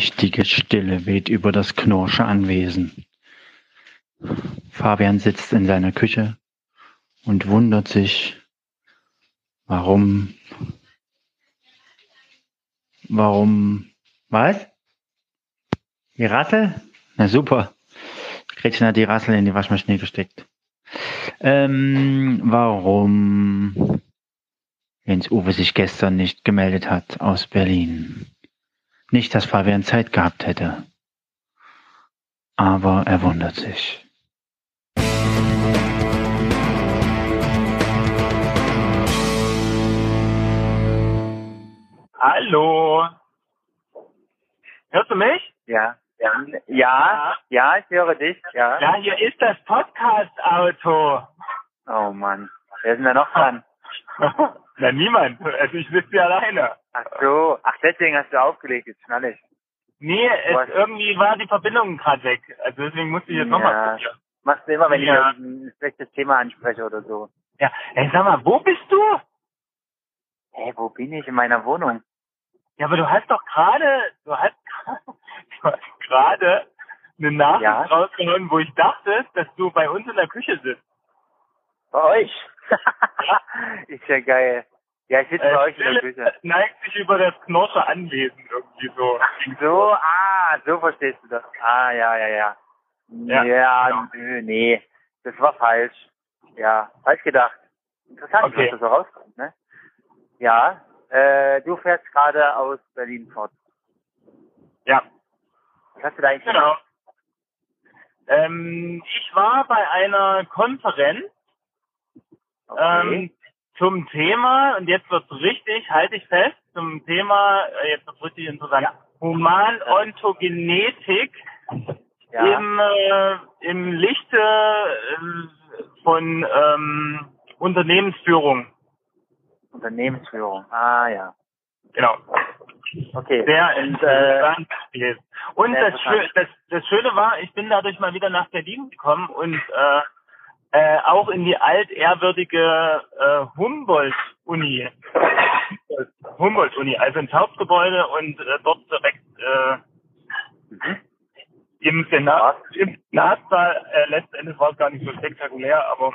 verdächtige Stille weht über das Knorsche Anwesen. Fabian sitzt in seiner Küche und wundert sich, warum, warum, was? Die Rassel? Na super. Gretchen hat die Rassel in die Waschmaschine gesteckt. Ähm, warum Jens Uwe sich gestern nicht gemeldet hat aus Berlin. Nicht, dass Fabian Zeit gehabt hätte. Aber er wundert sich. Hallo. Hörst du mich? Ja. Ja, ja, ja, ich höre dich, ja. Ja, hier ist das Podcast-Auto. Oh Mann, wer ist denn da noch dran? Na, niemand. Also ich sitze hier alleine. Ach so, ach deswegen hast du aufgelegt, jetzt schnall ich. Nee, es, irgendwie war die Verbindung gerade weg. Also deswegen musste ich jetzt nochmal Ja. probieren. Machst du immer, wenn Ja. ich ein schlechtes Thema anspreche oder so. Ja, ey, sag mal, wo bist du? Hey, wo bin ich? In meiner Wohnung. Ja, aber du hast doch gerade, du hast, gerade eine Nachricht Ja. rausgehauen, wo ich dachte, dass du bei uns in der Küche sitzt. Bei euch? ist ja geil. Ja, ich sitze bei euch in der Küche. neigt sich über das Knorsche Anwesen irgendwie so. So, ah, so verstehst du das. Ah, ja, ja, ja. Ja, Ja, genau. nö, nee, das war falsch. Ja, falsch gedacht. Interessant, Okay. dass das so rauskommt, ne? Ja, äh, du fährst gerade aus Berlin fort. Ja, Was hast du da eigentlich genau. Ähm, ich war bei einer Konferenz Okay. ähm, zum Thema, und jetzt wird's richtig, halte ich fest, zum Thema, äh, jetzt wird's richtig interessant, Ja. Humanontogenetik ja. im, äh, im Lichte äh, von ähm, Unternehmensführung. Unternehmensführung. Ah, ja. Genau. Okay. Sehr Und, äh, interessant. Und das, Schö interessant. das, das Schöne war, ich bin dadurch mal wieder nach Berlin gekommen und äh, äh, auch in die altehrwürdige äh, Humboldt-Uni. Humboldt-Uni, also ins Hauptgebäude und äh, dort direkt äh, mhm. im Senat, im Senatssaal, äh, letzten Endes war es gar nicht so spektakulär, aber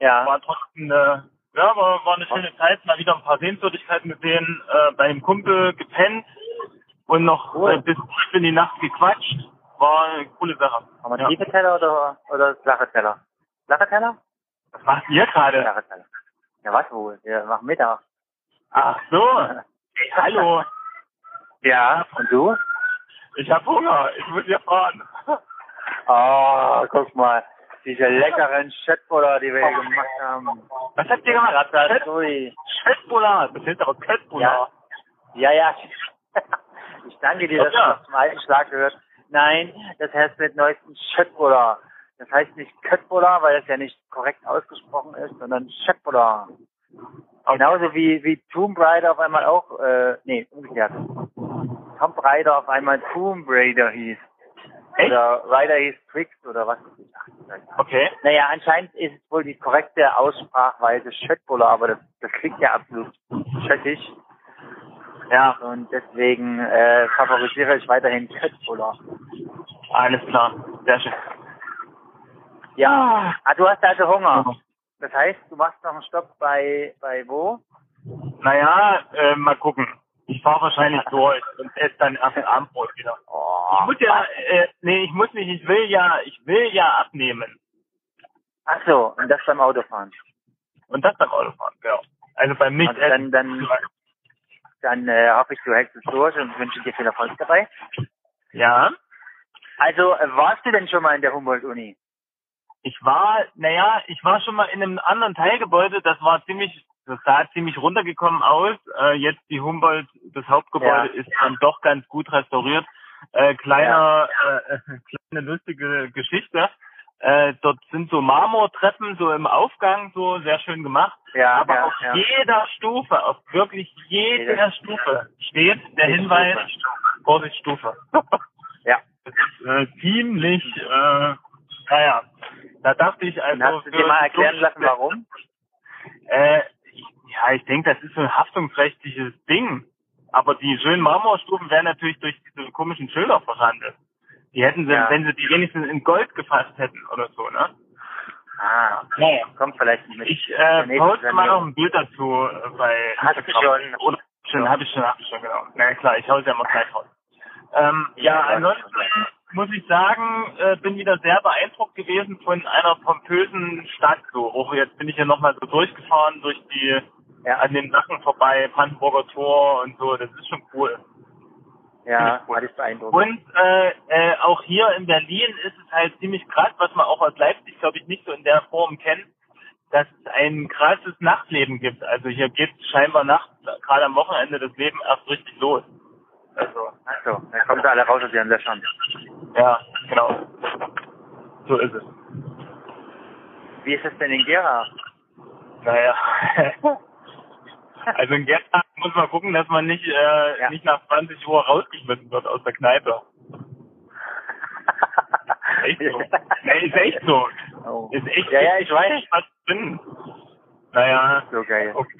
ja. war trotzdem eine, ja, war, war eine schöne Zeit, mal wieder ein paar Sehenswürdigkeiten gesehen, äh, bei einem Kumpel gepennt und noch Cool. äh, bis tief in die Nacht gequatscht. War eine coole Sache. Haben wir Ja. tiefe Teller oder, oder flache Teller? Flache Teller? Was macht ihr gerade? Flache Teller. Ja, was wohl? Wir machen Mittag. Ach so. Hey, hallo. Ja. Und du? Ich hab Hunger. Ich muss hier fahren. Oh, guck mal. Diese leckeren Schöttbuller, die wir hier gemacht haben. Was habt ihr gemacht? Ratatouille. Köttbullar. Das heißt aber Köttbullar. Ja, ja. Ich danke dir, dass du Ja. das zum alten Schlag gehört. Nein, das heißt mit neuesten Schöttbuller. Das heißt nicht Köttbuller, weil das ja nicht korrekt ausgesprochen ist, sondern Schöttbuller. Genauso wie, wie Tomb Raider auf einmal auch, äh, nee, umgekehrt. Tomb Raider auf einmal Tomb Raider hieß. Echt? Oder Raider hieß Twixt oder was. weiß ich. Ach, Okay. naja, anscheinend ist es wohl die korrekte Aussprachweise Schöttbuller, aber das, das klingt ja absolut schöttisch. Ja, Und deswegen äh, favorisiere ich weiterhin Köttbuller. alles klar. Sehr schön. Ja. Ah, du hast also Hunger. Das heißt, du machst noch einen Stopp bei, bei wo? Naja, äh, mal gucken. Ich fahre wahrscheinlich durch und esse dann erst ein Abendbrot wieder. Oh, Ich muss ja, äh, nee, ich muss nicht, ich will ja, ich will ja abnehmen. Ach so, und das beim Autofahren. Und das beim Autofahren, genau. Also beim Also dann, dann, dann äh, hoffe ich, du hältst es durch und wünsche dir viel Erfolg dabei. Ja, Also, äh, warst du denn schon mal in der Humboldt-Uni? Ich war, naja, ich war schon mal in einem anderen Teilgebäude, das war ziemlich, das sah ziemlich runtergekommen aus. Äh, jetzt die Humboldt, das Hauptgebäude Ja. ist dann doch ganz gut restauriert. Äh, kleiner, äh, äh, kleine lustige Geschichte. Äh, dort sind so Marmortreppen so im Aufgang, so sehr schön gemacht. Ja, Aber ja, auf ja. jeder Stufe, auf wirklich jeder Jeder Stufe steht der Jede Hinweis, Vorsicht Stufe. Ja. Das ist äh, ziemlich, äh, naja, da dachte ich also. Und hast du dir mal erklären lassen, warum? Äh, ich, ja, ich denke, das ist so ein haftungsrechtliches Ding. Aber die schönen Marmorstufen werden natürlich durch diese komischen Schilder verhandelt. Die hätten sie, Ja. wenn sie die wenigstens in Gold gefasst hätten oder so, ne? Ah, Naja. kommt vielleicht nicht mit. Ich äh, poste mal noch ein Bild dazu äh, bei Hast du schon? Oder schon, habe ich schon, hab ich schon, genau. Na klar, ich hau ja immer gleich raus. Ähm, ja, Ja, ansonsten muss ich sagen, äh, bin wieder sehr beeindruckt gewesen von einer pompösen Stadt. So, auch jetzt bin ich ja nochmal so durchgefahren durch die Ja, an den Sachen vorbei, Brandenburger Tor und so. Das ist schon cool. ja, hatte ich beeindruckt. Und äh, äh, auch hier in Berlin ist es halt ziemlich krass, was man auch aus Leipzig, glaube ich, nicht so in der Form kennt, dass es ein krasses Nachtleben gibt. Also hier geht scheinbar nachts, gerade am Wochenende, das Leben erst richtig los. Also, Achso, dann kommen sie alle raus aus ihren Löchern. Ja, genau. So ist es. Wie ist es denn in Gera? Naja. Also in Gera muss man gucken, dass man nicht, äh, Ja. nicht nach 20 Uhr rausgeschmissen wird aus der Kneipe. Echt so. Nee, ist echt so. oh. Ist echt Ja, ja, ich weiß. was drin. Naja, So geil. okay.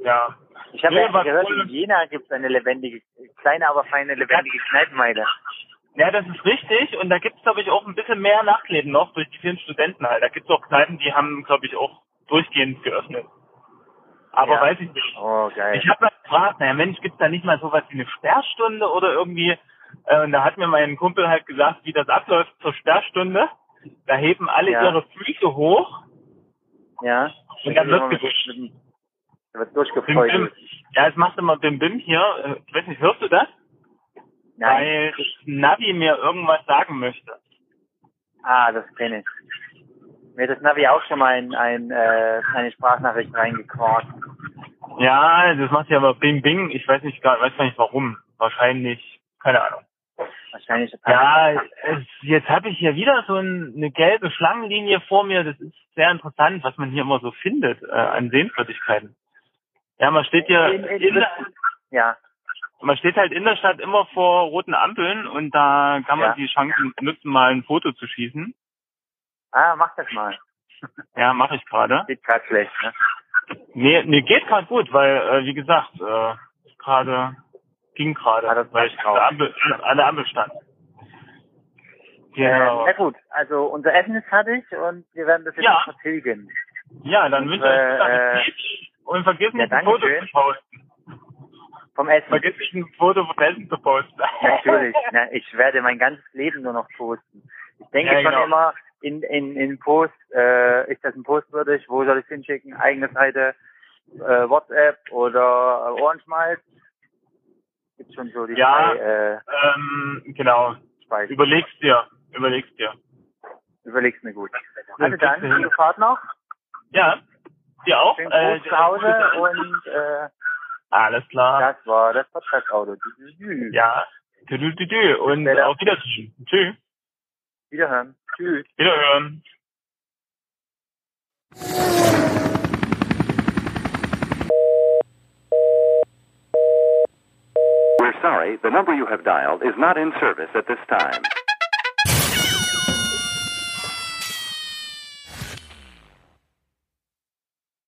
Ja. Ich habe Nee, ja gehört, cool- in Jena gibt es eine lebendige, kleine, aber feine lebendige Kneipenmeile. Ja, das ist richtig. Und da gibt's glaube ich, auch ein bisschen mehr Nachtleben noch durch die vielen Studenten halt. Da gibt's auch Kneipen, die haben, glaube ich, auch durchgehend geöffnet. Aber Ja. weiß ich nicht. Oh, geil. Ich habe mal gefragt, naja Mensch, gibt's da nicht mal sowas wie eine Sperrstunde oder irgendwie? Äh, und da hat mir mein Kumpel halt gesagt, wie das abläuft zur Sperrstunde. Da heben alle Ja. ihre Füße hoch ja. und dann wird mit, mit, wird durchgefreut. Ja, es macht immer Bim Bim hier. Äh, Ich weiß nicht, hörst du das? Nein. Weil das Navi mir irgendwas sagen möchte. Ah, das kenne ich. Mir hat das Navi auch schon mal in ein, äh, eine Sprachnachricht reingequarkt. Ja, das macht ja aber Bing Bing. Ich weiß nicht, gar, weiß gar nicht warum. Wahrscheinlich, keine Ahnung. Wahrscheinlich. Ja, es, jetzt habe ich hier wieder so ein, eine gelbe Schlangenlinie vor mir. Das ist sehr interessant, was man hier immer so findet äh, an Sehenswürdigkeiten. Ja, man steht hier In- in- in der, Ja. man steht halt in der Stadt immer vor roten Ampeln und da kann man Ja. die Chance nutzen, mal ein Foto zu schießen. Ah, mach das mal. Ja, mache ich gerade. Geht grad schlecht, ne? Nee, nee, geht gerade gut, weil, äh, wie gesagt, äh, gerade, ging gerade, Ah, weil ich an der Ampel, an der Ampel stand. Genau. Ähm, na gut, also unser Essen ist fertig und wir werden das jetzt Ja. vertilgen. Ja, dann wünsche ich euch äh, und vergiss nicht, ja, ein Foto dankeschön. zu posten. Vom Essen. Vergiss nicht, ein Foto von Essen zu posten. Natürlich. Na, ich werde mein ganzes Leben nur noch posten. Ich denke Ja, schon genau. immer in, in, in Post, äh, ist das ein Post würdig? Wo soll ich es hinschicken? Eigene Seite, äh, WhatsApp oder Ohrenschmalz? Gibt schon so die Ja. drei äh, ähm, genau. Speisen. Überlegst dir. Überlegst dir. Überleg's mir gut. Also dann, gute Fahrt noch. Ja. Dir auch? Schönen Äh, zu Hause und äh, Alles klar. das war das Podcast-Auto. Ja. Tüdü, tüdü. Und Später. auf Wiedersehen. Tschüss. Wiederhören. Tschüss. Wiederhören. We're sorry, the number you have dialed is not in service at this time.